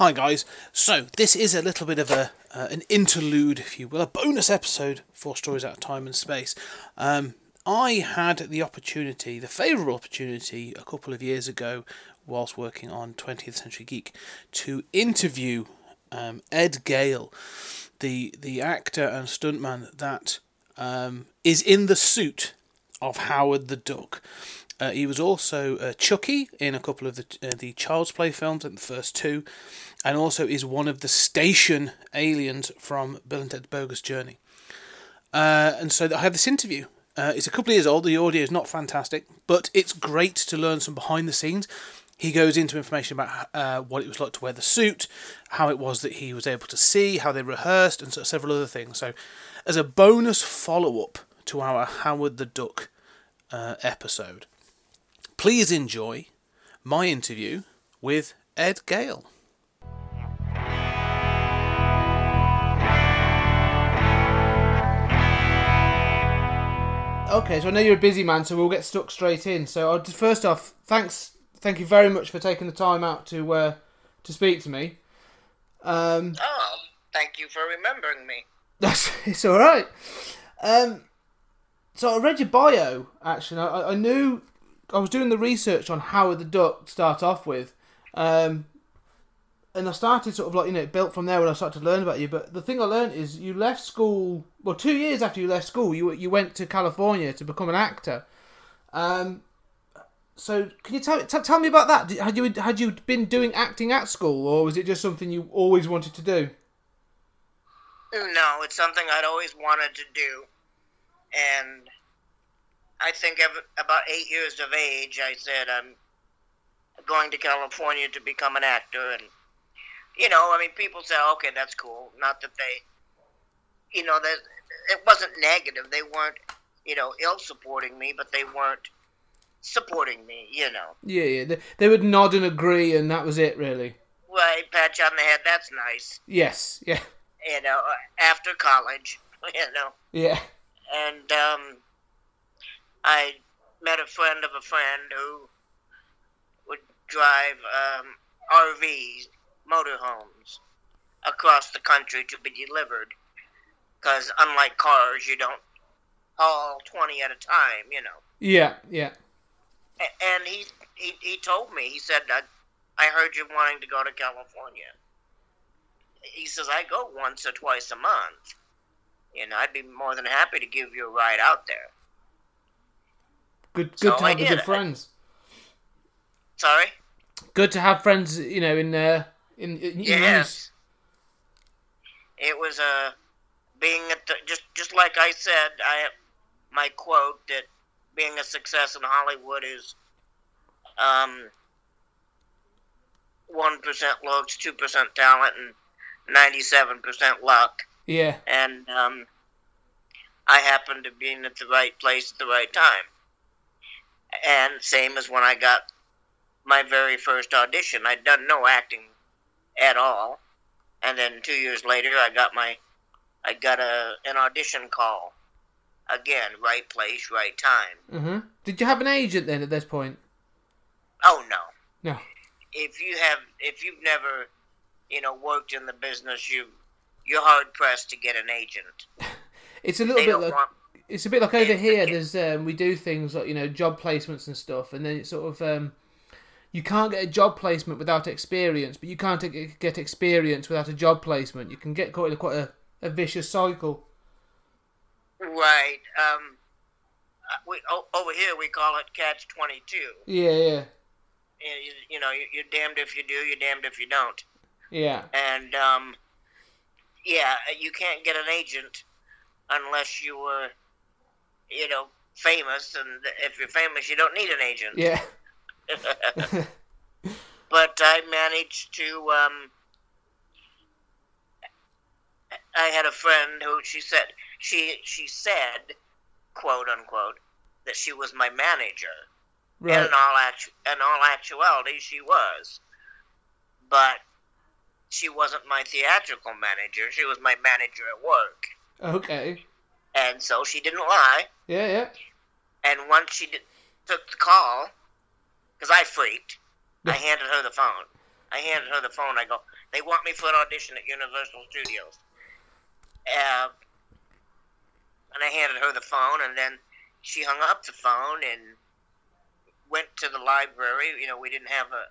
Hi guys. So this is a little bit of a uh, an interlude, if you will, a bonus episode for Stories Out of Time and Space. Um, I had the opportunity, the favourable opportunity, a couple of years ago, whilst working on 20th Century Geek, to interview um, Ed Gale, the the actor and stuntman that um, is in the suit of Howard the Duck. Uh, he was also uh, Chucky in a couple of the uh, the Child's Play films, the first two, and also is one of the station aliens from Bill and Ted's Bogus Journey. Uh, and so I have this interview. Uh, it's a couple of years old. The audio is not fantastic, but it's great to learn some behind the scenes. He goes into information about uh, what it was like to wear the suit, how it was that he was able to see, how they rehearsed, and so several other things. So, as a bonus follow up to our Howard the Duck episode, please enjoy my interview with Ed Gale. Okay, so I know you're a busy man, so we'll get stuck straight in. So, I'll just, first off, thanks, thank you very much for taking the time out to uh, to speak to me. Um, Oh, thank you for remembering me. That's it's all right. Um, so I read your bio. Actually, I, I knew I was doing the research on Howard the Duck to start off with, um, and I started sort of like you know built from there when I started to learn about you. But the thing I learned is you left school. Well, two years after you left school, you you went to California to become an actor. Um, so can you tell t- tell me about that? Did- Had you had you been doing acting at school, or was it just something you always wanted to do? No, it's something I'd always wanted to do. And I think about eight years of age, I said I'm going to California to become an actor. And, you know, I mean, people say, okay, that's cool. Not that they, you know, that it wasn't negative. They weren't, you know, ill supporting me, but they weren't supporting me, you know. Yeah, yeah. They, they would nod and agree, and that was it, really. Right, pat you on the head, that's nice. Yes, yeah, You know, after college, you know. yeah, and um, I met a friend of a friend who would drive um, RVs, motorhomes, across the country to be delivered. Because unlike cars, you don't haul twenty at a time, you know. yeah, yeah. A- And he he, he told me he said I, I heard you wanting to go to California. He says I go once or twice a month. And I'd be more than happy to give you a ride out there. Good, good So to have did. good friends. Sorry. Good to have friends, you know, in uh, in, in, Yes. It was uh, being at the, just just like I said. I my quote that being a success in Hollywood is um one percent looks, two percent talent, and ninety seven percent luck. Yeah, And um, I happened to be in at the right place at the right time. And same as when I got my very first audition. I'd done no acting at all, and then two years later, I got my, I got a an audition call. Again, right place, right time. hmm Did you have an agent then at this point? Oh no! No. If you have, if you've never, you know, worked in the business, you you're hard pressed to get an agent. It's a little They bit like want. It's a bit like over here. There's um, we do things like you know job placements and stuff, and then it's sort of um, you can't get a job placement without experience, but you can't get- experience without a job placement. You can get caught in quite a, a vicious cycle. Right. Um. uh, We o- over here we call it catch twenty two. Yeah, yeah, You, you know, you- you're damned if you do, you're damned if you don't. yeah. And um, yeah, you can't get an agent unless you were, you know, famous. And if you're famous, you don't need an agent. Yeah. but I managed to. Um, I had a friend who she said she she said, quote unquote, that she was my manager. And Right. in all actu- in all actuality, she was, but she wasn't my theatrical manager. She was my manager at work, Okay. And so she didn't lie. Yeah, yeah. And once she did, took the call, because I freaked, I handed her the phone. I handed her the phone. I go, they want me for an audition at Universal Studios. Uh, and I handed her the phone, and then she hung up the phone and went to the library. You know, we didn't have a,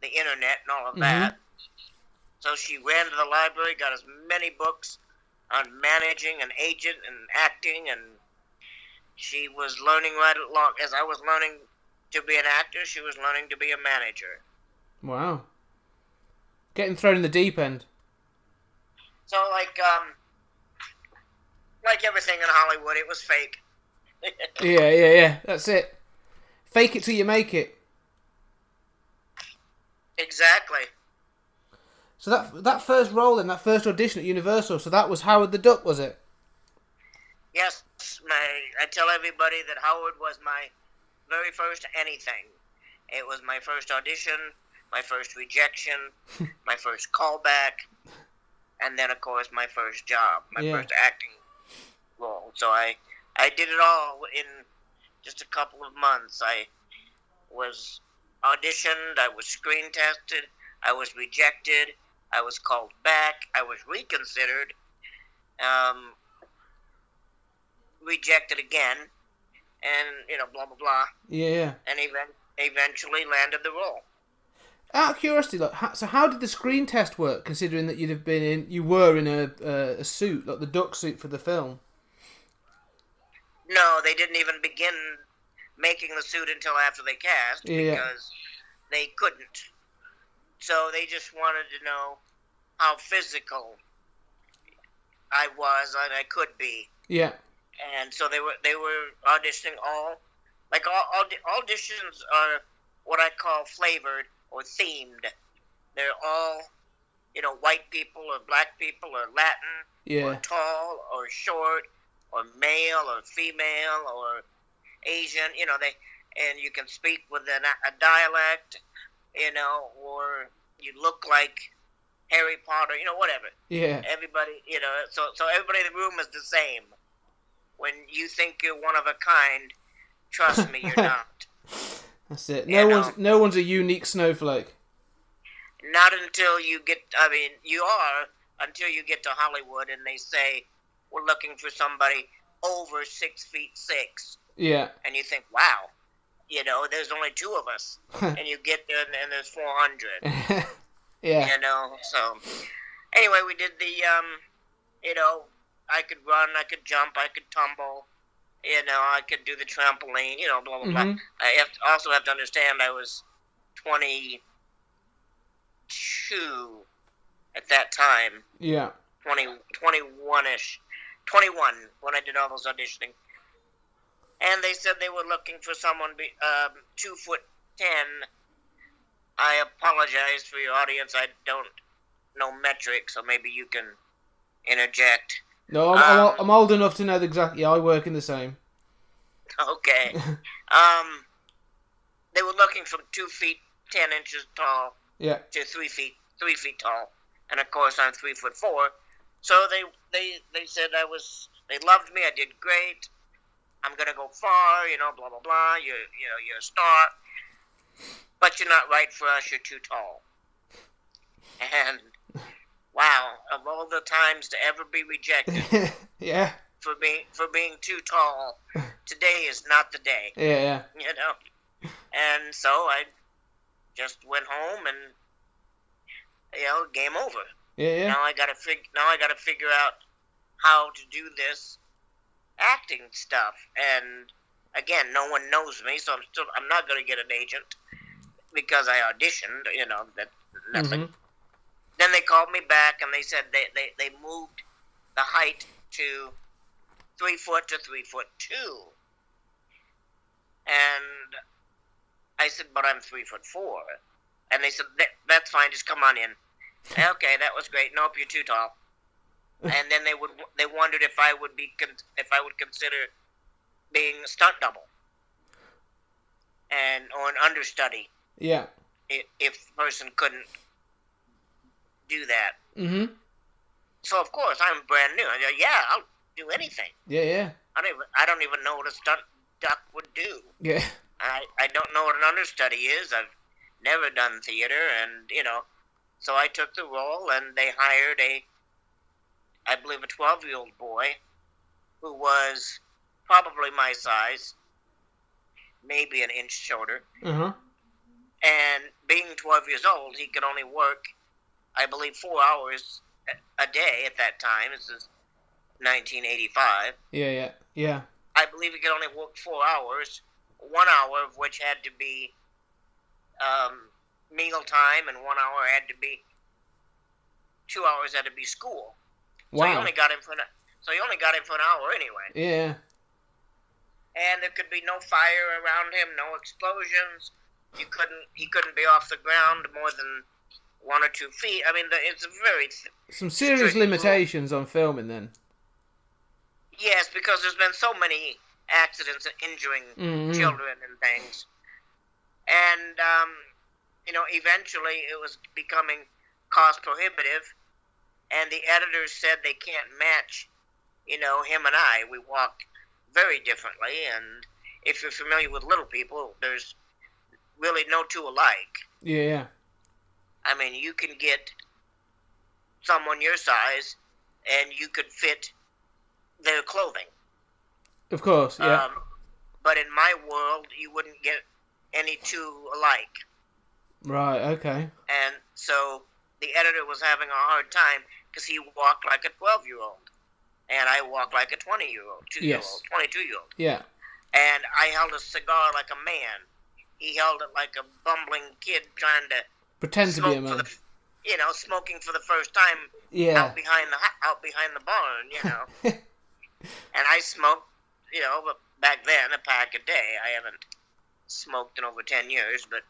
the internet and all of that. So she ran to the library, got as many books on managing an agent and acting, and she was learning right along as I was learning to be an actor. She was learning to be a manager. Wow. Getting thrown in the deep end. So like um, like everything in Hollywood, it was fake. Yeah, yeah, yeah. That's it. Fake it till you make it. exactly. So that that first role in that first audition at Universal, so that was Howard the Duck, was it? Yes, my I tell everybody that Howard was my very first anything. It was my first audition, my first rejection, my first callback, and then of course my first job, my Yeah. first acting role. So I I did it all in just a couple of months. I was auditioned, I was screen tested, I was rejected, I was called back, I was reconsidered. Um, rejected again, and you know, blah blah blah, Yeah, yeah. and even eventually landed the role. Out of curiosity, like, how, so how did the screen test work? Considering that you'd have been in, you were in a uh, a suit, like the duck suit for the film. No, they didn't even begin making the suit until after they cast Yeah. because they couldn't. So they just wanted to know how physical I was and I could be. Yeah, and so they were they were auditioning all like all, audi- auditions are what I call flavored or themed. They're all you know white people or black people or Latin or tall or short or male or female or Asian. You know they and you can speak with an, a dialect. You know or you look like Harry Potter. You know whatever yeah, everybody you know so so everybody in the room is the same when you think you're one of a kind trust me you're not that's it. No no. one's no one's a unique snowflake. not until you get i mean you are until you get to hollywood and they say we're looking for somebody over six feet six Yeah, and you think wow you know there's only two of us and you get there and, there's 400 yeah, you know. So anyway, we did the um, you know, I could run, I could jump, I could tumble, you know, I could do the trampoline, you know, blah blah blah. Mhm. I have to, also have to understand I was twenty two at that time, yeah, 20, 21 ish, twenty one when I did all those auditioning. And they said they were looking for someone be, um, two foot ten. I apologize for your audience. I don't know metrics, so maybe you can interject. No, I'm, I'm, Um, I'm old enough to know exactly. I work in the same. Okay. um, they were looking from two feet ten inches tall Yeah, to three feet three feet tall, and of course I'm three foot four. So they they they said I was they loved me. I did great. I'm gonna go far. You know, blah blah blah. You're you know you're a star, but you're not right for us. You're too tall. And wow, of all the times to ever be rejected yeah, for being for being too tall, today is not the day. yeah, yeah. you know. And so I just went home and you know, game over. Yeah, yeah. Now I gotta fig now I gotta figure out how to do this acting stuff. And again, no one knows me, so I'm still I'm not gonna get an agent because I auditioned, you know, that nothing Mhm. then they called me back and they said they, they, they moved the height to three foot to three foot two. And I said, but I'm three foot four. And they said, that, that's fine, just come on in. okay, that was great. Nope, you're too tall. And then they would they wondered if I would be if I would consider being a stunt double and or an understudy Yeah. if, if the person couldn't do that. Mhm. So of course I'm brand new. I go, yeah, I'll do anything. Yeah, yeah. I don't even I don't even know what a stunt duck would do. Yeah. I I don't know what an understudy is. I've never done theater, and you know, so I took the role, and they hired a, I believe, a twelve-year-old boy, who was probably my size, maybe an inch shorter, Uh-huh. and being twelve years old, he could only work, I believe, four hours a- a day at that time. This is 1985. Yeah, yeah. Yeah. I believe he could only work four hours, one hour of which had to be um, meal time, and one hour had to be two hours had to be school. So he only got him for an, so he only got him for an hour anyway. Yeah. And there could be no fire around him, no explosions. You couldn't he couldn't be off the ground more than one or two feet. I mean, the, it's a very th- Some serious Strict rule. limitations on filming then. yes because there's been so many accidents injuring Mhm. children and things. And um, you know, eventually it was becoming cost prohibitive, and the editors said they can't match, you know, him and I. We walk very differently, and if you're familiar with little people, there's really no two alike. Yeah, yeah. I mean, you can get someone your size, and you could fit their clothing. Of course, yeah. Um, but in my world, you wouldn't get any two alike. right, okay. And so the editor was having a hard time because he walked like a 12 year old. And I walked like a 20 year old, two year old, 22 year old. Yeah. And I held a cigar like a man. He held it like a bumbling kid trying to Pretend to be a man. the, you know, smoking for the first time Yeah. out behind the out behind the barn, you know. and I smoked, you know, but back then a pack a day. I haven't smoked in over ten years, but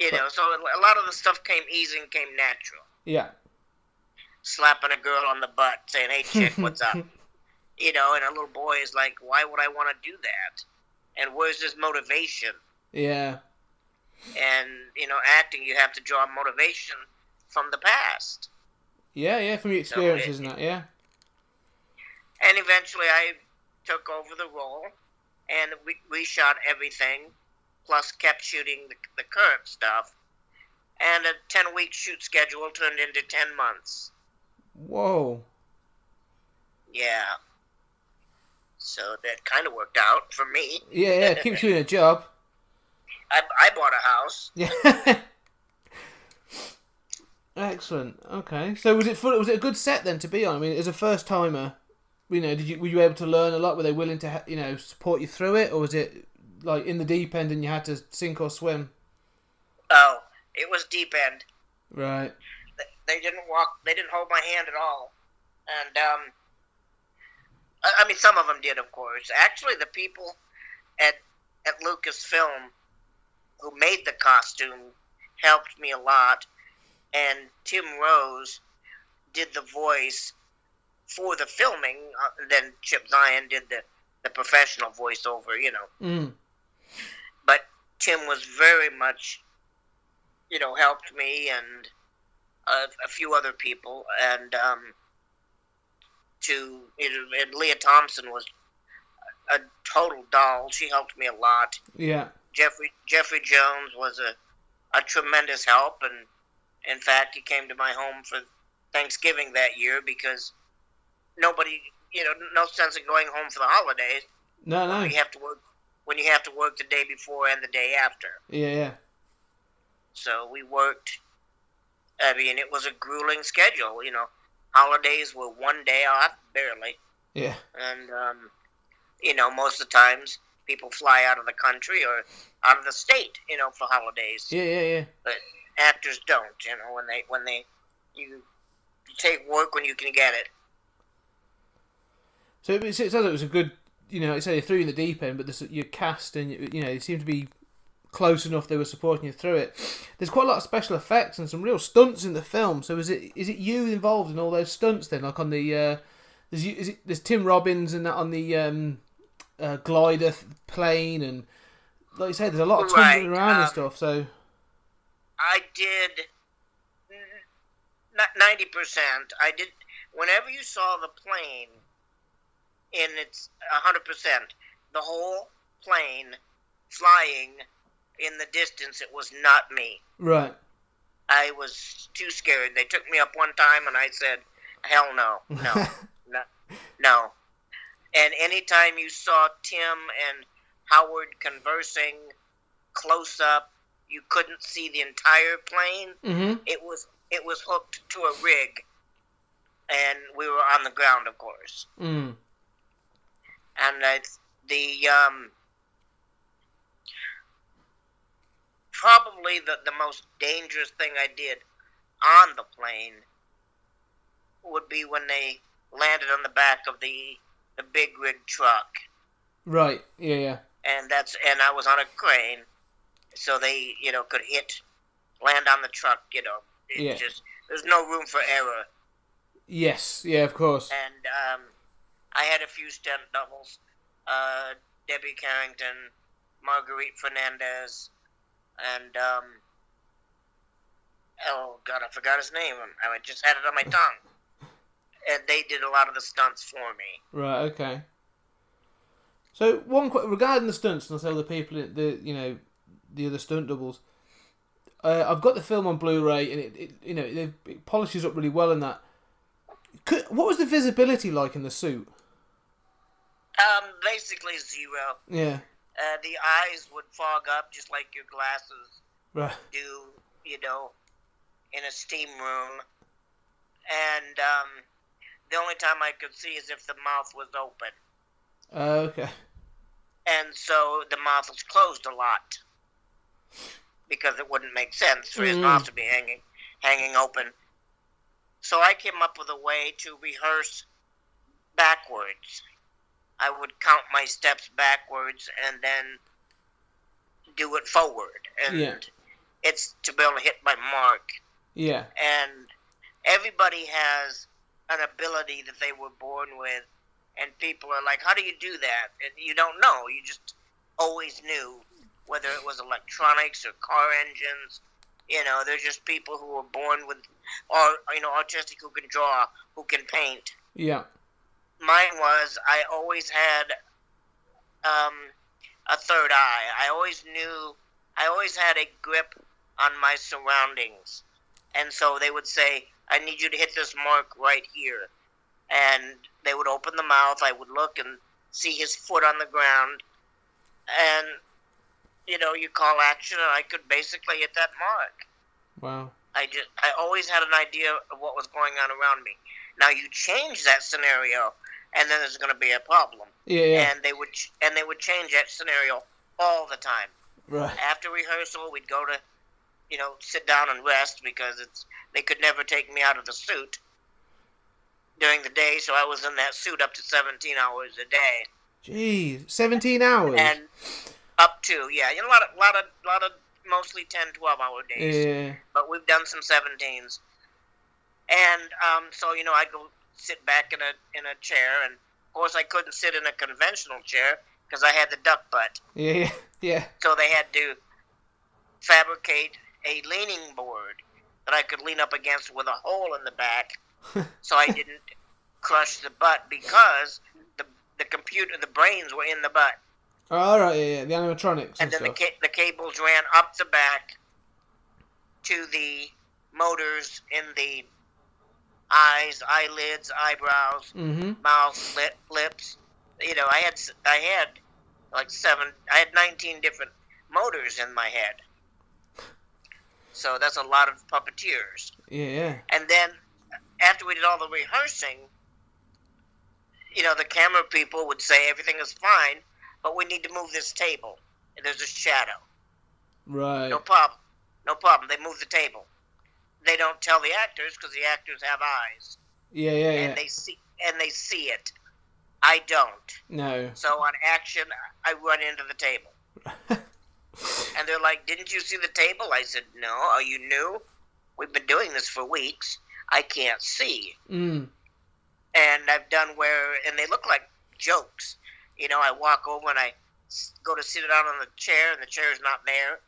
you know, so a lot of the stuff came easy and came natural. yeah. Slapping a girl on the butt, saying, "Hey, chick, what's up?" You know, and a little boy is like, "Why would I want to do that?" And where's his motivation? Yeah. And you know, acting, you have to draw motivation from the past. Yeah, yeah, from your experiences and that, yeah. and eventually I took over the role, and we, we shot everything, plus kept shooting the, the current stuff, and a 10 week shoot schedule turned into 10 months. Whoa. Yeah. So that kind of worked out for me. Yeah, yeah, keeps you in a job. I, I bought a house. Yeah. Excellent. Okay. So was it fun, was it a good set then to be on? I mean, as a first timer, you know, did you were you able to learn a lot? Were they willing to you know support you through it, or was it like in the deep end and you had to sink or swim? Oh, it was deep end. Right. They- didn't walk. They didn't hold my hand at all. And um, I, I mean, some of them did, of course. Actually, the people at at Lucasfilm who made the costume helped me a lot. And Tim Rose did the voice for the filming. Uh, then Chip Zien did the the professional voiceover. You know, Mm. but Tim was very much, you know, helped me and a, a few other people, and um, to and Lea Thompson was a total doll. She helped me a lot. Yeah. Jeffrey Jeffrey Jones was a a tremendous help, and in fact, he came to my home for Thanksgiving that year because nobody, you know, no sense in going home for the holidays No, no. you have to work when you have to work the day before and the day after. Yeah, yeah. So we worked. I mean, it was a grueling schedule. You know, holidays were one day off, barely, Yeah. and um, you know, most of the times people fly out of the country or out of the state. You know, for holidays. Yeah, yeah, yeah. But actors don't. You know, when they when they you, you take work when you can get it. So it, it sounds like it was a good, you know, like you say threw you in the deep end, but this, your cast and you know, you seem to be close enough. They were supporting you through it. There's quite a lot of special effects and some real stunts in the film. So is it is it you involved in all those stunts then? Like on the uh, there's is it, there's Tim Robbins and that on the um, uh, glider th- plane and like you said, there's a lot of tumbling Right, around and um, stuff. So I did ninety percent. I did. Whenever you saw the plane in its hundred percent, the whole plane flying in the distance, it was not me. right, I was too scared. They took me up one time, and I said, "Hell no, no, no, no." And anytime you saw Tim and Howard conversing close up, you couldn't see the entire plane. mm-hmm. It was it was hooked to a rig, and we were on the ground, of course. mm. And I, the um, probably the the most dangerous thing I did on the plane would be when they landed on the back of the the big rig truck, right, yeah, yeah, and that's and I was on a crane, so they you know could hit land on the truck. You know, it Yeah. just there's no room for error. yes, yeah, of course, and um, I had a few stunt doubles. Uh, Debbie Carrington, Marguerite Fernandez, and um, oh god, I forgot his name. I just had it on my tongue. And they did a lot of the stunts for me. right, okay. So one qu- regarding the stunts and also the people, the you know, the other stunt doubles. Uh, I've got the film on Blu-ray, and it, it you know it, it polishes up really well in that. Could, what was the visibility like in the suit? Um, basically zero. Yeah, Uh, the eyes would fog up just like your glasses right. do, you know, in a steam room. And um, the only time I could see is if the mouth was open. Uh, okay. and so the mouth was closed a lot because it wouldn't make sense for his Mm. mouth to be hanging hanging open. So I came up with a way to rehearse backwards. I would count my steps backwards and then do it forward, and Yeah. it's to be able to hit my mark. Yeah. and everybody has an ability that they were born with. And people are like how do you do that? And you don't know. You just always knew whether it was electronics or car engines. You know they're just people who were born with or you know autistic who can draw who can paint. Yeah. Mine was I always had um, a third eye. I always knew, I always had a grip on my surroundings. And so they would say, I need you to hit this mark right here. And they would open the mouth. I would look and see his foot on the ground. And, you know, you call action, and I could basically hit that mark. Wow. I just I always had an idea of what was going on around me. Now you change that scenario, and then there's going to be a problem. Yeah. Yeah. And they would ch- and they would change that scenario all the time. right. After rehearsal, we'd go to, you know, sit down and rest because it's they could never take me out of the suit during the day, so I was in that suit up to 17 hours a day, Jeez. Seventeen hours. and up to yeah, you know, a lot of lot of lot of mostly 10, 12 hour days. yeah. but we've done some 17s. And um, so you know, I'd go sit back in a in a chair, and of course I couldn't sit in a conventional chair because I had the duck butt. Yeah. Yeah. Yeah. So they had to fabricate a leaning board that I could lean up against with a hole in the back, so I didn't crush the butt because the the computer, the brains were in the butt, Oh, all right. Yeah. Yeah. The animatronics and, and then the ca- the cables ran up the back to the motors in the eyes, eyelids, eyebrows, mm-hmm. mouth, lip, lips. You know, I had I had like seven. I had nineteen different motors in my head. So that's a lot of puppeteers. Yeah. Yeah. And then after we did all the rehearsing, you know, the camera people would say everything is fine, but we need to move this table. And there's a shadow. Right. No problem. no problem. They move the table. They don't tell the actors because the actors have eyes Yeah, yeah, and yeah. they see and they see it. I don't. No. So on action, I run into the table. and they're like, Didn't you see the table? I said, No. Are you new? We've been doing this for weeks. I can't see. Mm. And I've done where, and they look like jokes. You know, I walk over and I go to sit down on the chair, and the chair's not there.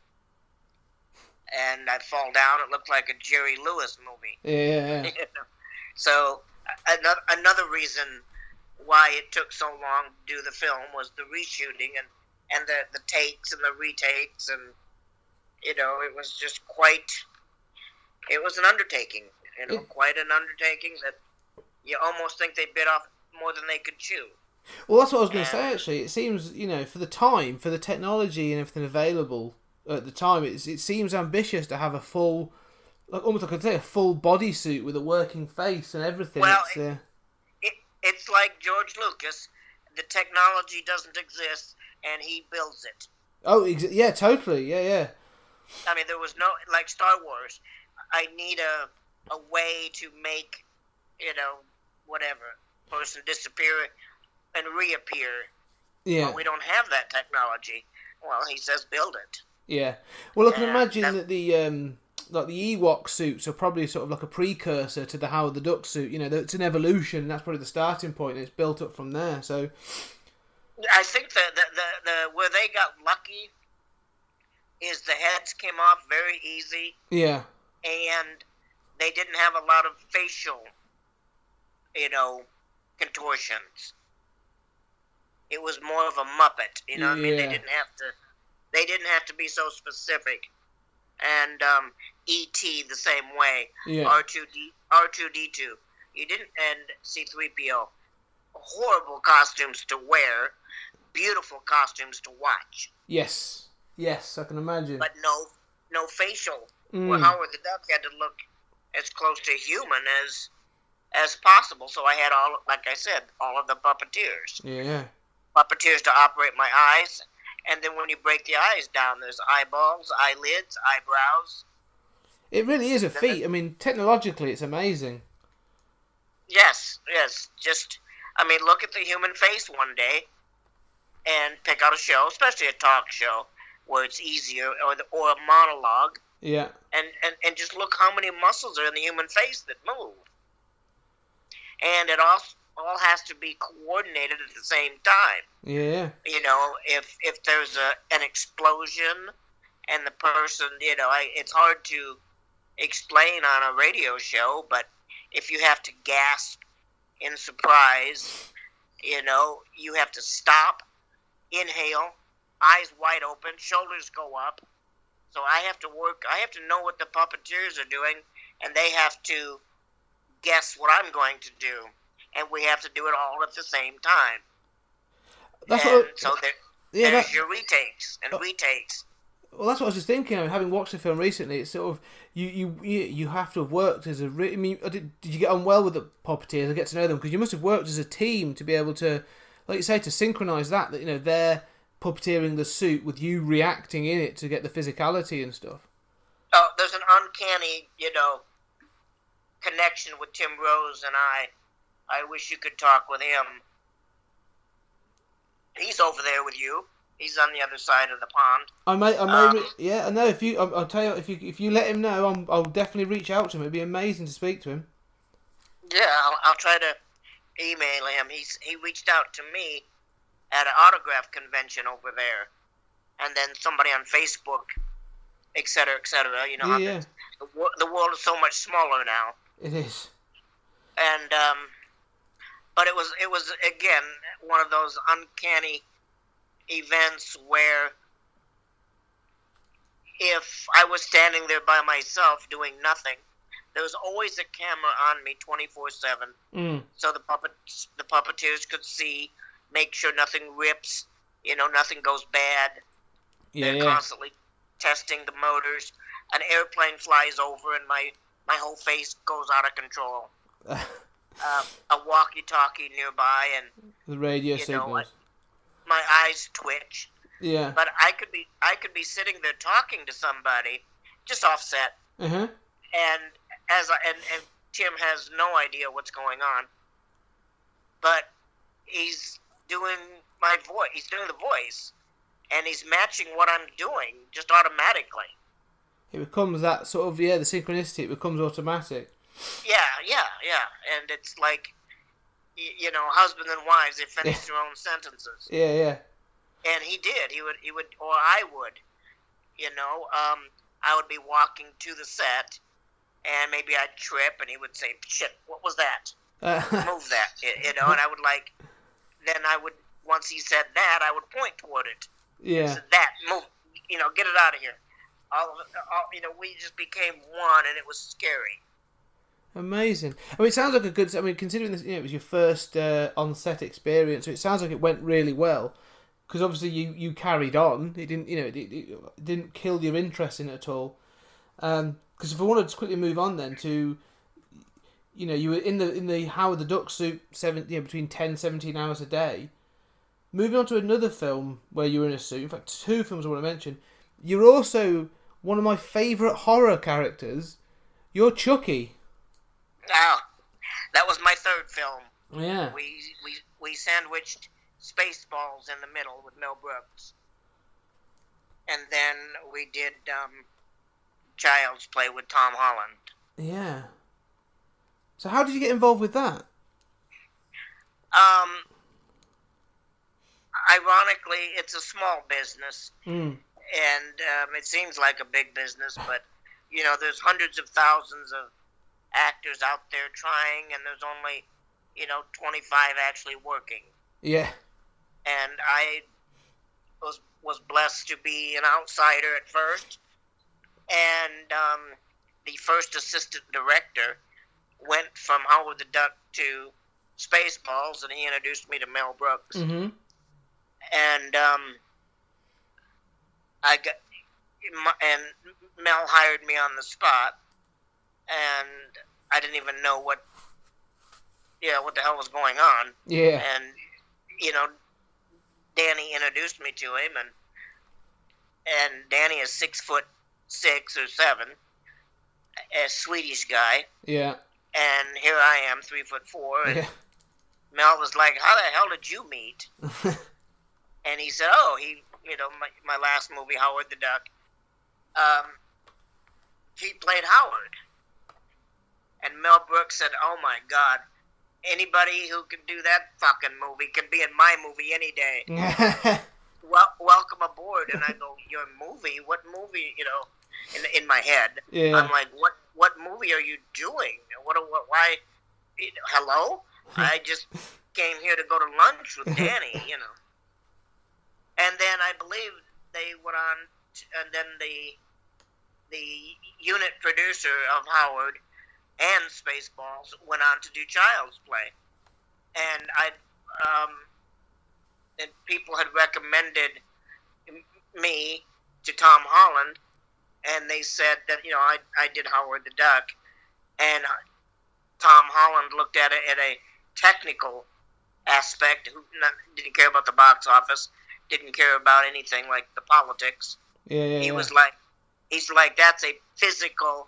And I fall down. It looked like a Jerry Lewis movie. Yeah. so another another reason why it took so long to do the film was the reshooting and and the the takes and the retakes and you know it was just quite it was an undertaking you know It- quite an undertaking that you almost think they bit off more than they could chew Well, that's what I was going to say. Actually, it seems you know for the time, for the technology and everything available at the time, it's, it seems ambitious to have a full, like almost like I could say, a full bodysuit with a working face and everything. Well, it's, uh, it, it's like George Lucas the technology doesn't exist and he builds it oh, ex- yeah, totally, yeah, yeah, I mean, there was no like Star Wars. I need a a way to make you know whatever person disappear and reappear. yeah, we don't have that technology. Well, he says build it. Yeah. Well, I can Yeah, imagine that- that the um, like the Ewok suits are probably sort of like a precursor to the Howard the Duck suit. You know, it's an evolution. That's probably the starting point, and it's built up from there. So, I think that the, the, the where they got lucky is the heads came off very easy yeah, and they didn't have a lot of facial, you know, contortions. It was more of a muppet, you know. what I mean, they didn't have to. They didn't have to be so specific. And um, E.T. the same way. yeah, R two D R two D two. You didn't and C three PO. Horrible costumes to wear, beautiful costumes to watch, yes, yes. I can imagine. but no no facial. Mm. Well, Howard the Duck had to look as close to human as as possible. So I had all, like I said, all of the puppeteers, yeah. puppeteers to operate my eyes, and then when you break the eyes down, there's eyeballs, eyelids, eyebrows. It really is a feat. I mean, technologically, it's amazing. Yes, yes. Just, I mean, look at the human face one day, and pick out a show, especially a talk show, where it's easier, or the, or a monologue, Yeah, and, and, and just look how many muscles are in the human face that move. And it all all has to be coordinated at the same time. yeah, You know, if if there's a an explosion and the person, you know, I, it's hard to explain on a radio show, but if you have to gasp in surprise, you know, you have to stop, inhale, eyes wide open, shoulders go up. So I have to work. I have to know what the puppeteers are doing, and they have to guess what I'm going to do, and we have to do it all at the same time. that's and what. so there, yeah, there's that, your retakes and retakes. well, that's what I was just thinking. I mean, having watched the film recently, it's sort of you you you, have to have worked as a. Re- I mean, did, did you get on well with the puppeteers? I get to know them because you must have worked as a team to be able to, like you say, to synchronize that. That you know they're puppeteering the suit with you reacting in it to get the physicality and stuff. Oh, there's an uncanny, you know, connection with Tim Rose and I. I wish you could talk with him. He's over there with you. He's on the other side of the pond. I may, I may, Um, re- yeah, I know. If you, I'll, I'll tell you, if you, if you let him know, I'm, I'll definitely reach out to him. It'd be amazing to speak to him. Yeah, I'll, I'll try to email him. He's he reached out to me at an autograph convention over there, and then somebody on Facebook, et cetera, et cetera. You know, Yeah, yeah, The, the, the world is so much smaller now. it is. and um, but it was it was again one of those uncanny events where if I was standing there by myself doing nothing, there was always a camera on me twenty four seven, Mm. so the puppets the puppeteers could see, make sure nothing rips, you know, nothing goes bad. Yeah, They're yeah. constantly testing the motors. An airplane flies over and my my whole face goes out of control uh, a walkie-talkie nearby, and the radio You know signals. my eyes twitch. Yeah, But I could be I could be sitting there talking to somebody, just offset. Uh huh. and as I, and, and Tim has no idea what's going on, but he's doing my voice. He's doing the voice, and he's matching what I'm doing just automatically. It becomes that sort of yeah, the synchronicity. It becomes automatic. Yeah, yeah, yeah, and it's like, you know, husband and wives they finish their own sentences, Yeah, yeah. and he did. He would, he would, or I would, you know, um, I would be walking to the set, and maybe I'd trip, and he would say, "Shit, what was that?" Uh, move that, you know, and I would like, then I would, once he said that, I would point toward it. yeah. Said, that, move, you know, get it out of here. All of it, all, you know, we just became one, and it was scary. Amazing. I mean, it sounds like a good. I mean, considering this, you know, it was your first uh, on-set experience, so it sounds like it went really well. Because obviously you, you carried on. It didn't, you know, it, it, it didn't kill your interest in it at all. Because if I wanted to quickly move on then to, you know, you were in the in the Howard the Duck suit seven, you know, between 10, 17 hours a day. Moving on to another film where you were in a suit. In fact, two films I want to mention. You're also one of my favourite horror characters. You're Chucky. Now, that was my third film. Yeah. We we we sandwiched Spaceballs in the middle with Mel Brooks, and then we did um, Child's Play with Tom Holland. Yeah. So how did you get involved with that? Um, ironically, it's a small business, Mm. and um, it seems like a big business, but you know, there's hundreds of thousands of actors out there trying, and there's only you know 25 actually working. Yeah. And I was was blessed to be an outsider at first, and um, the first assistant director went from Howard the Duck to Spaceballs, and he introduced me to Mel Brooks Mm-hmm. and um, I got and Mel hired me on the spot, and I didn't even know what yeah what the hell was going on, Yeah. and you know Danny introduced me to him, and and Danny is six foot six or seven, a Swedish guy, Yeah. and here I am three foot four, and Yeah. Mel was like, "How the hell did you meet?" and he said, "Oh, he, you know, my, my last movie, Howard the Duck. Um, he played Howard." And Mel Brooks said, "Oh my God, anybody who can do that fucking movie can be in my movie any day. Well, welcome aboard." And I go, "Your movie? What movie? You know?" In in my head, Yeah. I'm like, "What what movie are you doing? What what why? Hello? I just came here to go to lunch with Danny, you know." And then I believe they went on, t- and then the the unit producer of Howard and Spaceballs went on to do Child's Play, and I um, and people had recommended me to Tom Holland, and they said that you know I I did Howard the Duck, and Tom Holland looked at it at a technical aspect, who not, didn't care about the box office, didn't care about anything like the politics yeah. Yeah. he yeah. was like he's like that's a physical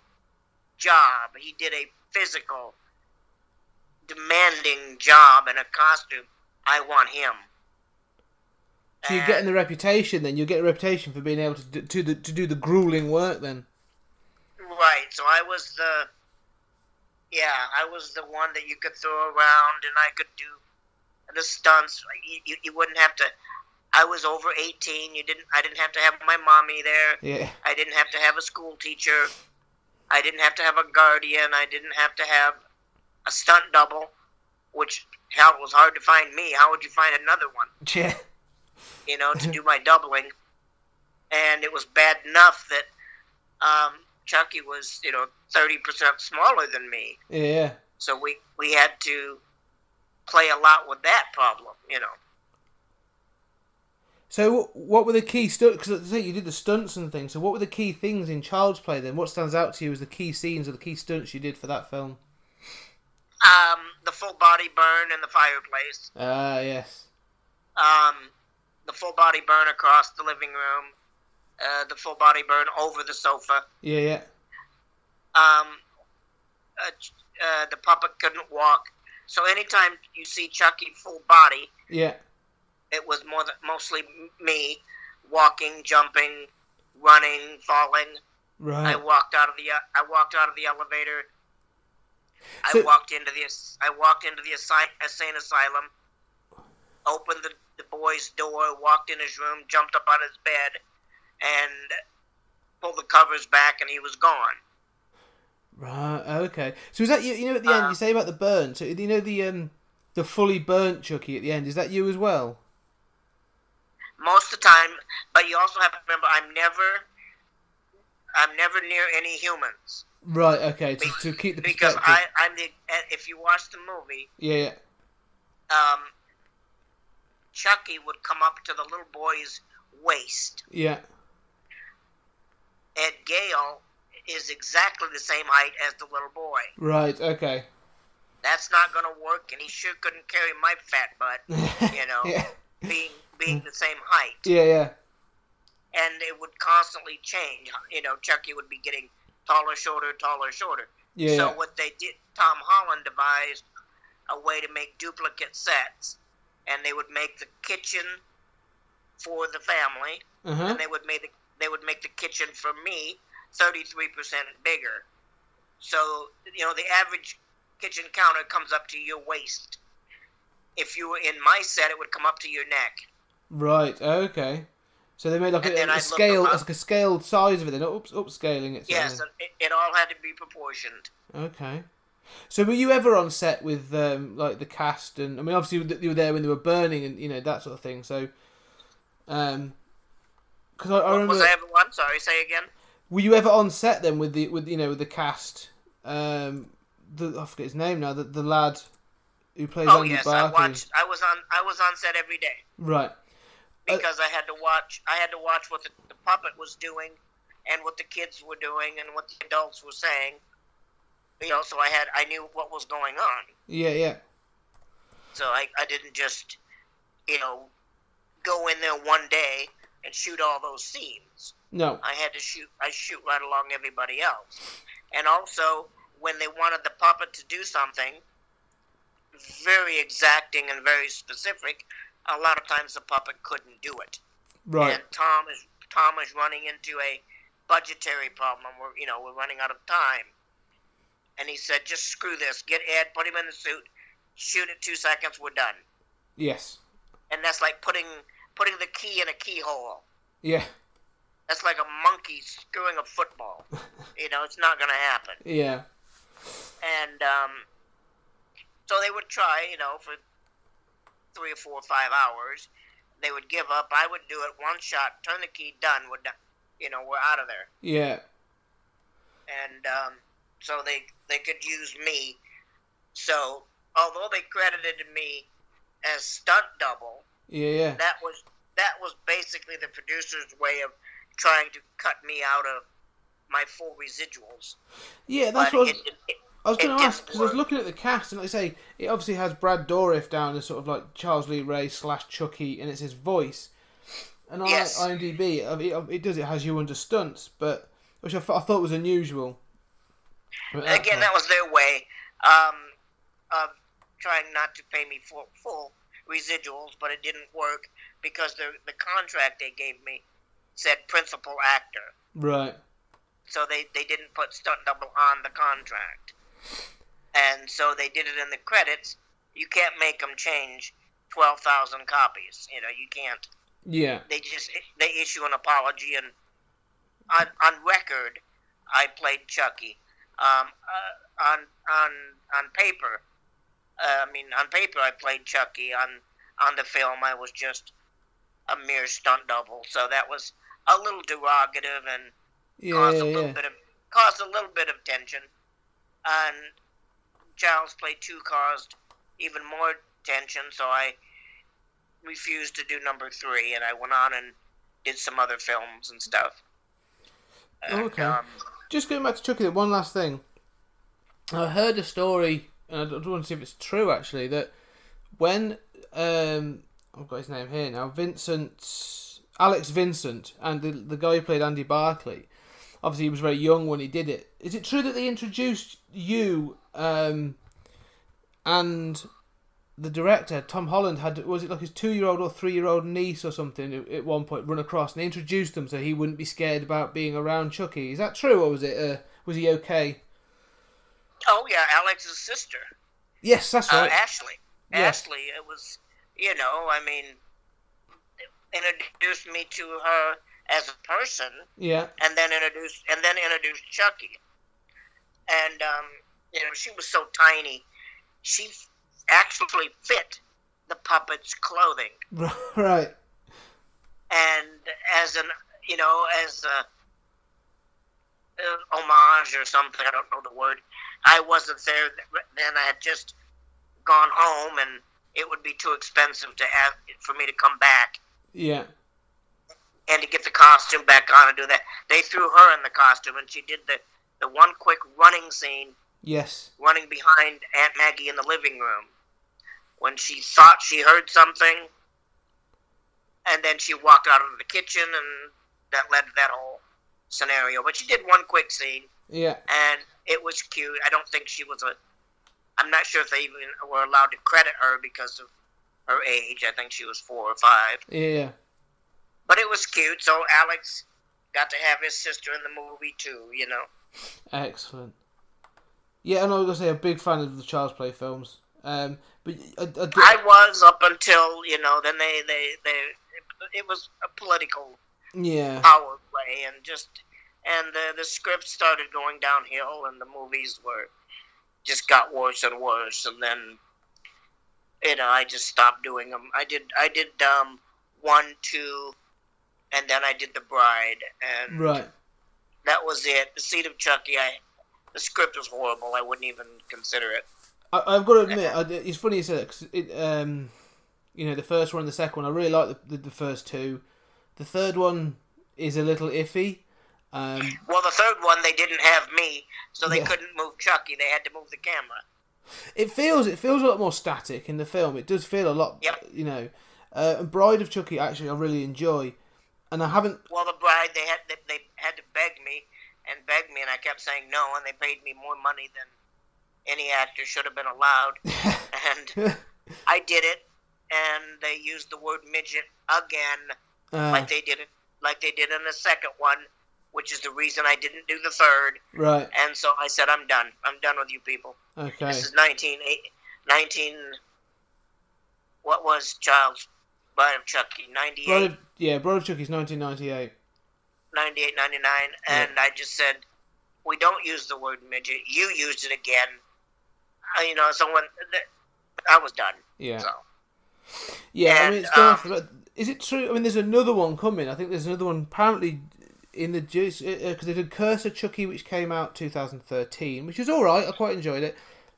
job he did a physical demanding job in a costume i want him So you're getting the reputation then. You're getting a reputation for being able to do, to, the, to do the grueling work then. right so i was the yeah i was the one that you could throw around and i could do the stunts you, you, you wouldn't have to i was over 18 you didn't i didn't have to have my mommy there Yeah. I didn't have to have a school teacher. I didn't have to have a guardian. I didn't have to have a stunt double, which hell it was hard to find me. How would you find another one? Yeah. You know, to do my doubling. And it was bad enough that um, Chucky was, you know, thirty percent smaller than me. Yeah. So we we had to play a lot with that problem. You know. So what were the key stunts? Because you did the stunts and things. So what were the key things in Child's Play then? What stands out to you as the key scenes or the key stunts you did for that film? Um, the full body burn in the fireplace. Ah, yes. um, the full body burn across the living room, uh, the full body burn over the sofa. Yeah, yeah. Um, uh, uh, the puppet couldn't walk. So anytime you see Chucky full body, Yeah. It was more than, mostly me walking, jumping, running, falling. Right. I walked out of the I walked out of the elevator. I walked into the I walked into the assi- insane asylum. Opened the, the boy's door, walked in his room, jumped up on his bed, and pulled the covers back, and he was gone. Right. Okay. So is that you? You know, at the end, Uh, you say about the burn. So you know the um, the fully burnt Chucky at the end. Is that you as well? Most of the time. But you also have to remember, I'm never, I'm never near any humans Right. Okay. To, to keep the because. I, I'm the. If you watch the movie, Yeah. Yeah. um, Chucky would come up to the little boy's waist. Yeah. Ed Gale is exactly the same height as the little boy. Right. Okay. That's not going to work, and he sure couldn't carry my fat butt, you know, yeah. being being the same height. Yeah. Yeah. and it would constantly change. You know, Chucky would be getting taller, shorter, taller, shorter. Yeah. so yeah. what they did, Tom Holland devised a way to make duplicate sets, and they would make the kitchen for the family, Uh huh. and they would make the, they would make the kitchen for me thirty three percent bigger. So you know the average kitchen counter comes up to your waist. If you were in my set, it would come up to your neck. Right. Okay. So they made like And a, a scale, like a scaled size of it. Then oops, upscaling it. Yes, it, it all had to be proportioned. Okay. So were you ever on set with um, like the cast and I mean obviously you were there when they were burning and you know that sort of thing. So, um, because I, I remember, was I ever one? Sorry, say again. were you ever on set then with the with you know with the cast? Um, the I forget his name now. The the lad who plays Oh Andy yes, I watched. I was on. I was on set every day Right. Uh, because I had to watch. I had to watch what the, the puppet was doing, and what the kids were doing, and what the adults were saying. You know, so I had. I knew what was going on. Yeah. Yeah. So I, I didn't just, you know, go in there one day and shoot all those scenes. No. I had to shoot. I shoot right along everybody else, and also when they wanted the puppet to do something very exacting and very specific, a lot of times the puppet couldn't do it. Right. And Tom is Tom is running into a budgetary problem. We're you know we're running out of time, and he said, "Just screw this. Get Ed, put him in the suit, shoot it two seconds, we're done." Yes. And that's like putting putting the key in a keyhole. Yeah. That's like a monkey screwing a football. you know, it's not going to happen. Yeah. And um, so they would try, you know, for three or four or five hours. They would give up. I would do it one shot, turn the key, done. We're. You know, we're out of there. Yeah. And um, so they they could use me. So although they credited me as stunt double, Yeah. Yeah. that was that was basically the producer's way of trying to cut me out of my full residuals. Yeah. That's but what. It, was- it, it, I was going to ask because I was looking at the cast, and like I say, it obviously has Brad Dourif down as sort of like Charles Lee Ray slash Chucky, and it's his voice. And on Yes. IMDb, it, it does it has you under stunts, but which I, I thought was unusual. But again, that was their way um, of trying not to pay me full, full residuals, but it didn't work because the the contract they gave me said principal actor, right. so they they didn't put stunt double on the contract, and so they did it in the credits. You can't make them change twelve thousand copies. You know, you can't. Yeah. They just they issue an apology and on on record, I played Chucky. Um, uh, on on on paper, uh, I mean on paper I played Chucky. On on the film I was just a mere stunt double. So that was a little derogative and Yeah. caused a Yeah. little Yeah. bit of caused a little bit of tension. And Child's Play Two caused even more tension. So I refused to do number three, and I went on and did some other films and stuff. And, Okay. um, Just going back to Chucky, one last thing. I heard a story, and I don't want to see if it's true actually, that when um, I've got his name here now, Vincent Alex Vincent and the the guy who played Andy Barclay. Obviously, he was very young when he did it. Is it true that they introduced you um, and the director Tom Holland had was it like his two year old or three year old niece or something at- one point run across and they introduced them so he wouldn't be scared about being around Chucky. Is that true or was it uh, was he okay? Oh yeah, Alex's sister, Yes, that's uh, right. Ashley. Yes. Ashley, it was, you know, I mean, introduced me to her as a person, yeah, and then introduced and then introduced Chucky. And um, you know, she was so tiny, she actually fit the puppet's clothing. right. and as an you know as a, uh homage or something i don't know the word i wasn't there then i had just gone home and it would be too expensive to have for me to come back Yeah, and to get the costume back on and do that. They threw her in the costume and she did the the one quick running scene yes, running behind aunt maggie in the living room. When she thought she heard something and then she walked out of the kitchen and that led to that whole scenario. But she did one quick scene. Yeah, and it was cute. I don't think she was a i'm not sure if they even were allowed to credit her because of her age. I think she was four or five. Yeah. But it was cute so alex got to have his sister in the movie too you know Excellent. Yeah, and I was gonna say a big fan of the Child's Play films. Um, but I, I, i was up until you know then they they they it was a political yeah, power play and just and the the script started going downhill and the movies were just got worse and worse and then you know I just stopped doing them. I did I did um one two and then I did the bride and right. that was it. The seed of Chucky I the script was horrible. I wouldn't even consider it. I, I've got to admit, I, it's funny you said that 'cause it, um, you know, the first one and the second one, I really like the, the, the first two. The third one is a little iffy. Um, Well, the third one they didn't have me, so they Yeah. couldn't move Chucky. They had to move the camera. it feels it feels a lot more static in the film. It does feel a lot, Yep. you know. Uh, and Bride of Chucky actually I really enjoy, and I haven't. Well, the bride they had they, they had to beg me and beg me, and I kept saying no, and they paid me more money than any actor should have been allowed, and I did it, and they used the word midget again, uh, like they did it, like they did in the second one, which is the reason I didn't do the third, right. and so I said I'm done. I'm done with you people. Okay. This is 19, 19 what was Child's Bride of Chucky? 98, Bride of, yeah, Bride of Chucky's 1998. 98, 99, and I just said, we don't use the word midget. You used it again. Uh, you know, someone, th- I was done. Yeah. So, Yeah, I mean, it's going um, for. Is it true? I mean, there's another one coming. I think there's another one apparently in the juice because they did Curse of Chucky, which came out 2013, which was all right. I quite enjoyed it.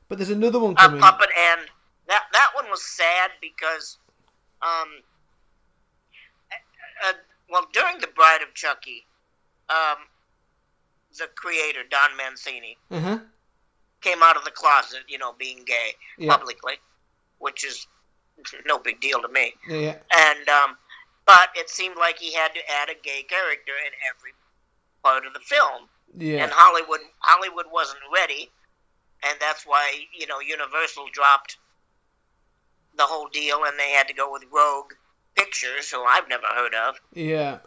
But there's another one a coming. puppet, and that that one was sad because, um, uh, uh, well, during the Bride of Chucky, um, the creator Don Mancini huh. came out of the closet, you know, being gay Yeah. publicly, which is no big deal to me. Yeah, yeah. and um, but it seemed like he had to add a gay character in every part of the film, Yeah. and Hollywood Hollywood wasn't ready, and that's why you know Universal dropped the whole deal, and they had to go with Rogue Pictures, who I've never heard of, Yeah.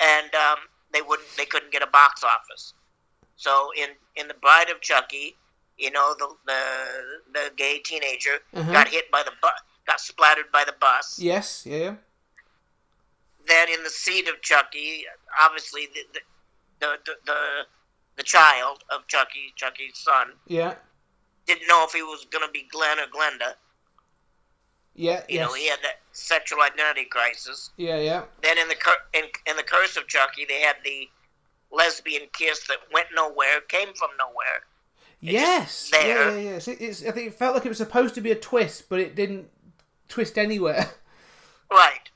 and um, they wouldn't they couldn't get a box office. So in in the Bride of Chucky, you know the the the gay teenager Uh-huh. got hit by the bus, got splattered by the bus. Yes. Yeah. yeah. then in the seed of Chucky, obviously the the the, the, the, the child of Chucky, Chucky's son, Yeah. didn't know if he was going to be Glenn or Glenda. Yeah. You yes. know, he had that sexual identity crisis. Yeah. Yeah. Then in the in, in the Curse of Chucky, they had the lesbian kiss that went nowhere, came from nowhere. Yes. Yeah. Yeah. Yeah. It's, I think it felt like it was supposed to be a twist, but it didn't twist anywhere. Right.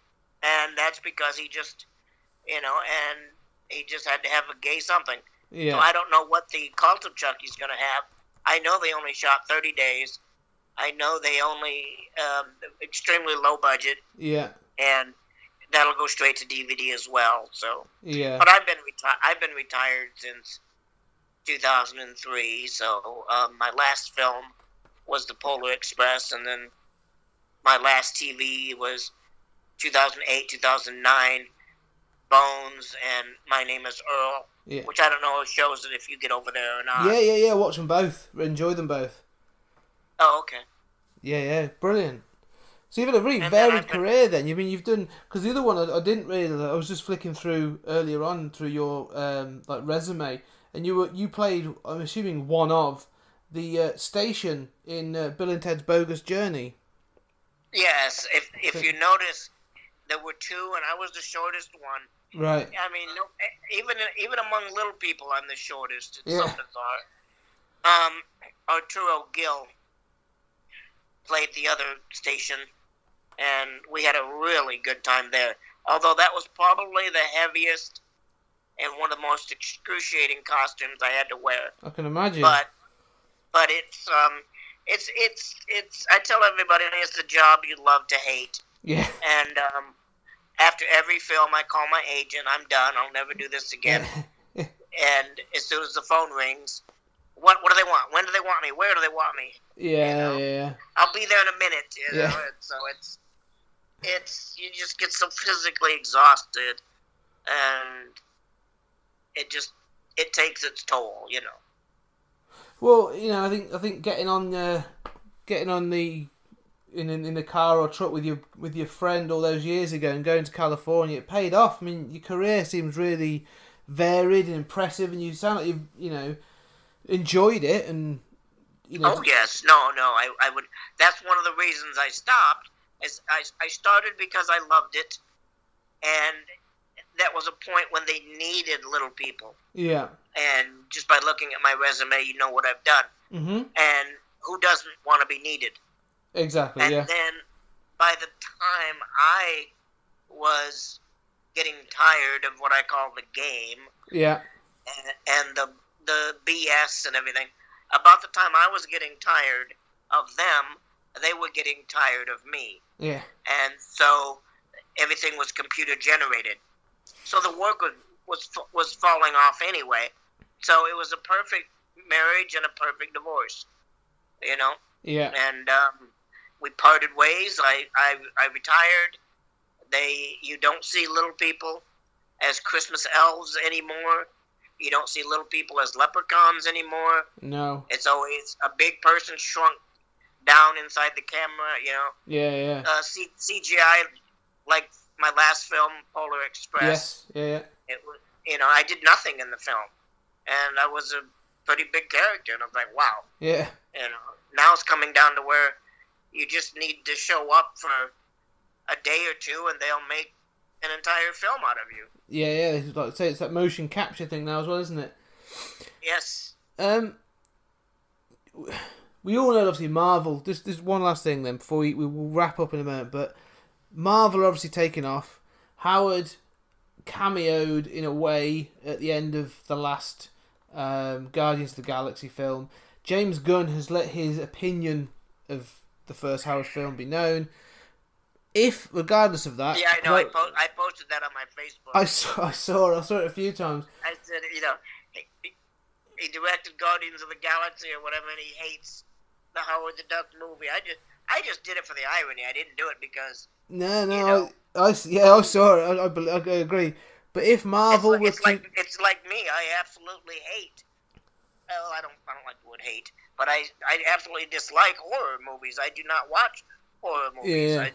And that's because he just, you know, and he just had to have a gay something. yeah. So I don't know what the cult of Chucky's going to have. I know they only shot 30 days. I know they only um, extremely low budget, yeah. and that'll go straight to DVD as well. So, Yeah. but I've been retired. I've been retired since 2003. So um, my last film was The Polar Express, and then my last TV was 2008, 2009, Bones, and My Name Is Earl. Yeah. Which I don't know if shows it if you get over there or not. Yeah, yeah, yeah. Watch them both. Enjoy them both. Oh, okay. Yeah, yeah, brilliant. So you've had a really And varied been- career then. You mean you've done because the other one I, I didn't really. I was just flicking through earlier on through your um, like resume, and you were you played. I'm assuming one of the uh, station in uh, Bill and Ted's Bogus Journey. Yes, if if you notice, there were two, and I was the shortest one. Right. I mean, no, even even among little people, I'm the shortest. It's Yeah. so bizarre. Um, Arturo Gil played the other station, and we had a really good time there. Although that was probably the heaviest and one of the most excruciating costumes I had to wear. I can imagine. But but it's um it's it's it's I tell everybody it's the job you love to hate. yeah. And um, after every film, I call my agent. I'm done. I'll never do this again. and as soon as the phone rings, what what do they want? When do they want me? Where do they want me? yeah, know? yeah, I'll be there in a minute. You know? Yeah. So it's it's you just get so physically exhausted, and it just it takes its toll. You know. Well, you know, I think I think getting on the getting on the in, in in the car or truck with your with your friend all those years ago and going to California, it paid off. I mean, your career seems really varied and impressive, and you sound like you you know enjoyed it and you know. Oh yes, no, no. I, I would. That's one of the reasons I stopped. Is I, I started because I loved it, and that was a point when they needed little people. Yeah. And just by looking at my resume, you know what I've done. Mhm. And who doesn't want to be needed? Exactly. And Yeah. then by the time I was getting tired of what I call the game, Yeah. and, and the the BS and everything. About the time I was getting tired of them, they were getting tired of me, Yeah. and so everything was computer generated. So the work was was was falling off anyway. So it was a perfect marriage and a perfect divorce, you know. Yeah. And um, we parted ways. I, I I retired. They you don't see little people as Christmas elves anymore. You don't see little people as leprechauns anymore. No. It's always a big person shrunk down inside the camera. You know, Yeah. Yeah. uh, C- CGI like my last film, Polar Express. yes. Yeah. Yeah. It was, you know, I did nothing in the film, and I was a pretty big character, and I was like, wow. Yeah. You know, now it's coming down to where you just need to show up for a day or two, and they'll make an entire film out of you. Yeah. Yeah. It's Like I say, it's that motion capture thing now as well, isn't it? Yes. Um, we all know obviously Marvel. This this one last thing then before we we will wrap up in a minute. But Marvel obviously taking off. Howard cameoed in a way at the end of the last um, Guardians of the Galaxy film. James Gunn has let his opinion of the first Howard film be known. If, regardless of that, Yeah, I know. I, po- I posted that on my Facebook. I saw, I saw it. I saw it a few times. I said, you know, he, he- directed Guardians of the Galaxy or whatever, and he hates the Howard the Duck movie. I just, I just did it for the irony. I didn't do it because No, no, You know? I, I yeah, I saw it. I, I, I agree. But if it's Marvel like, were it's to, like it's like me. I absolutely hate. Well, I don't, I don't like the word hate, but I, I absolutely dislike horror movies. I do not watch horror movies. Yeah. I-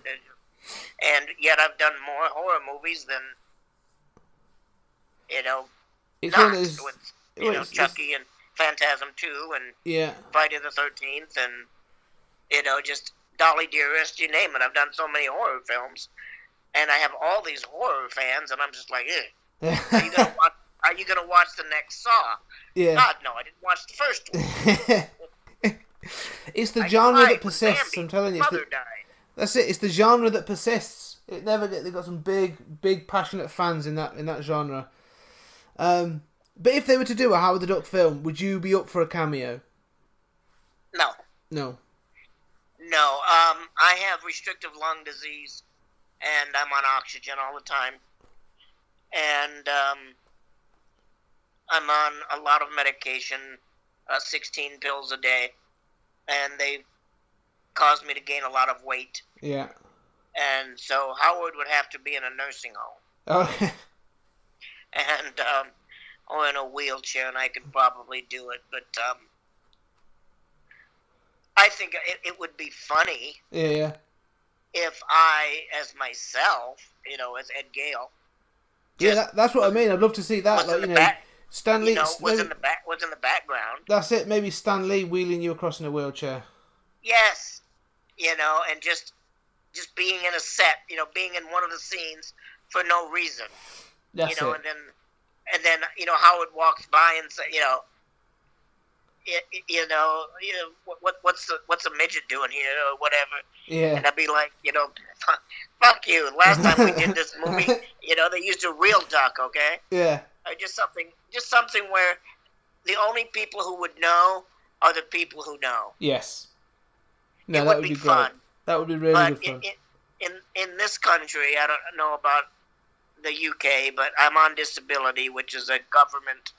and yet I've done more horror movies than, you know, it's not of those, with you know Chucky and Phantasm Two and yeah, Friday the Thirteenth and you know just Dolly Dearest, you name it. I've done so many horror films, and I have all these horror fans, and I'm just like, eh, are you gonna watch? Are you gonna watch the next Saw? yeah. God, no, I didn't watch the first one. it's the I genre that persists. Bambi, I'm telling you, it's the, died. That's it. It's the genre that persists. It never. They've got some big, big, passionate fans in that in that genre. Um, but if they were to do a Howard the Duck film, would you be up for a cameo? No, No. no. Um, I have restrictive lung disease, and I'm on oxygen all the time, and um, I'm on a lot of medication, uh, 16 pills a day, and they caused me to gain a lot of weight. Yeah. And so Howard would have to be in a nursing home Oh, and um, or in a wheelchair, and I could probably do it. But um, I think it, it would be funny yeah, yeah. if I, as myself, you know, as Ed Gale, Yeah, that, that's what I mean. I'd love to see that. Like, you know, back, Stan Lee. you know, was in the back, was in the background. that's it. Maybe Stan Lee wheeling you across in a wheelchair. Yes, you know, and just just being in a set, you know, being in one of the scenes for no reason, That's you know, it. and then and then you know Howard walks by and say, you know. You know, you know what, what? What's the what's a midget doing here, or whatever? yeah. And I'd be like, you know, fuck, fuck you. Last time we did this movie, you know, they used a real duck, okay? Yeah. Or just something, just something where the only people who would know are the people who know. Yes. No, it that would be, be, fun. great. That would be really but good fun. in, in in this country, I don't know about the UK, but I'm on disability, which is a government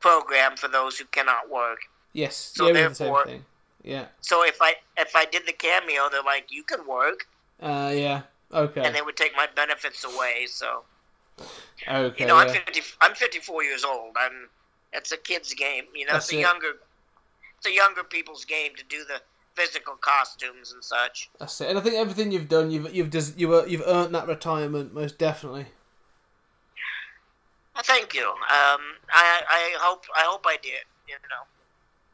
program for those who cannot work. yes. so yeah, we did the same therefore- thing. Yeah. So if I if I did the cameo, they're like, you can work, Uh, yeah. Okay. and they would take my benefits away. So okay. you know, I'm 50. I'm 54 years old. I'm. It's a kid's game. You know, That's it's a it. younger. It's a younger people's game to do the physical costumes and such. That's it. And I think everything you've done, you've you've des- you were, you've earned that retirement most definitely. Thank you. Um, I I hope I hope I did. You know.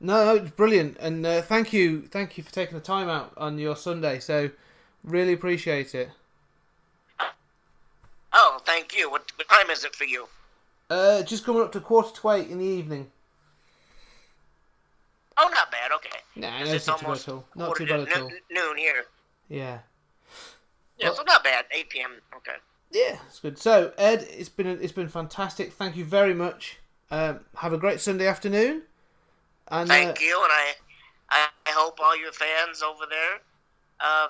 No, no, it's brilliant, and uh, thank you, thank you for taking the time out on your Sunday. So, really appreciate it. Oh, thank you. What, what time is it for you? Uh, just coming up to quarter to eight in the evening. Oh, not bad. Nah, 'Cause no, it's it's not too bad at all. Not too bad at all. noon here. Yeah. Yeah, Well- so not bad. 8 p.m. Okay. Yeah, it's good. So, Ed, it's been it's been fantastic. Thank you very much. Um, have a great Sunday afternoon. And Thank uh, you, and I, I I hope all your fans over there, uh,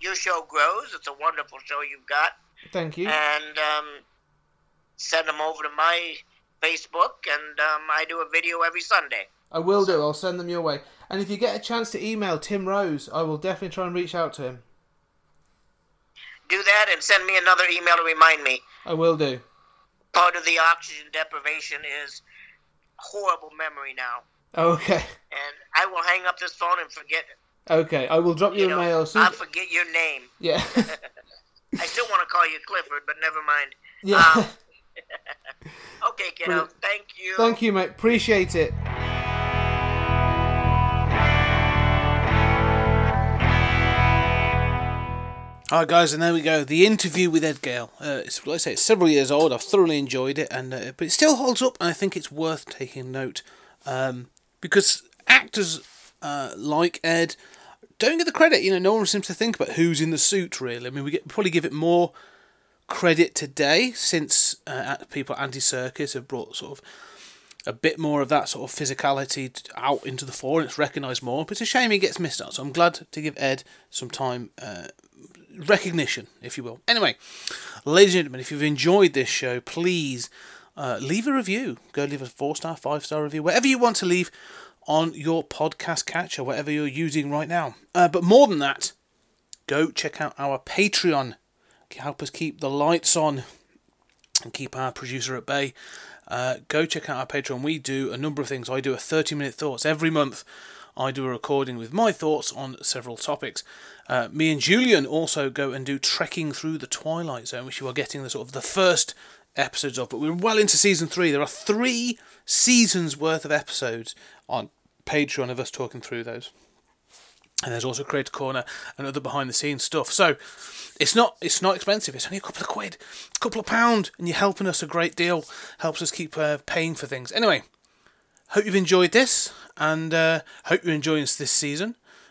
your show grows. It's a wonderful show you've got. thank you. and um, send them over to my Facebook, and um, I do a video every Sunday. I will do. I'll send them your way. And if you get a chance to email Tim Rose, I will definitely try and reach out to him. Do that and send me another email to remind me. I will do. Part of the oxygen deprivation is horrible memory now, Okay. and I will hang up this phone and forget it. Okay. I will drop you, You a know, mail. Soon I'll forget your name. Yeah. I still want to call you Clifford, but never mind. yeah. Um, Okay, kiddo. Thank you. Thank you, mate. Appreciate it. Alright, guys, and there we go. The interview with Ed Gale. Uh, it's, like I say, it's several years old. I've thoroughly enjoyed it, and uh, but it still holds up, and I think it's worth taking note um, because actors uh, like Ed don't get the credit. You know, no one seems to think about who's in the suit. Really, I mean, we get, probably give it more credit today since uh, people Andy Serkis have brought sort of a bit more of that sort of physicality out into the fore and it's recognised more. But it's a shame he gets missed out. So I'm glad to give Ed some time, uh, recognition, if you will. Anyway, ladies and gentlemen, if you've enjoyed this show, please uh, leave a review. Go leave a four star, five star review, whatever you want to leave on your podcast catcher, or whatever you're using right now. Uh, but more than that, go check out our Patreon. Help us keep the lights on and keep our producer at bay. Uh, go check out our Patreon. We do a number of things. I do a 30 minute thoughts every month. I do a recording with my thoughts on several topics. Uh, me and Julian also go and do trekking through the Twilight Zone, which you are getting the sort of the first episodes of. But we're well into season three. There are three seasons worth of episodes on Patreon of us talking through those. And there's also Creator Corner and other behind the scenes stuff. So it's not it's not expensive. It's only a couple of quid, a couple of pound, and you're helping us a great deal. Helps us keep uh, paying for things. Anyway, hope you've enjoyed this, and uh, hope you're enjoying this season.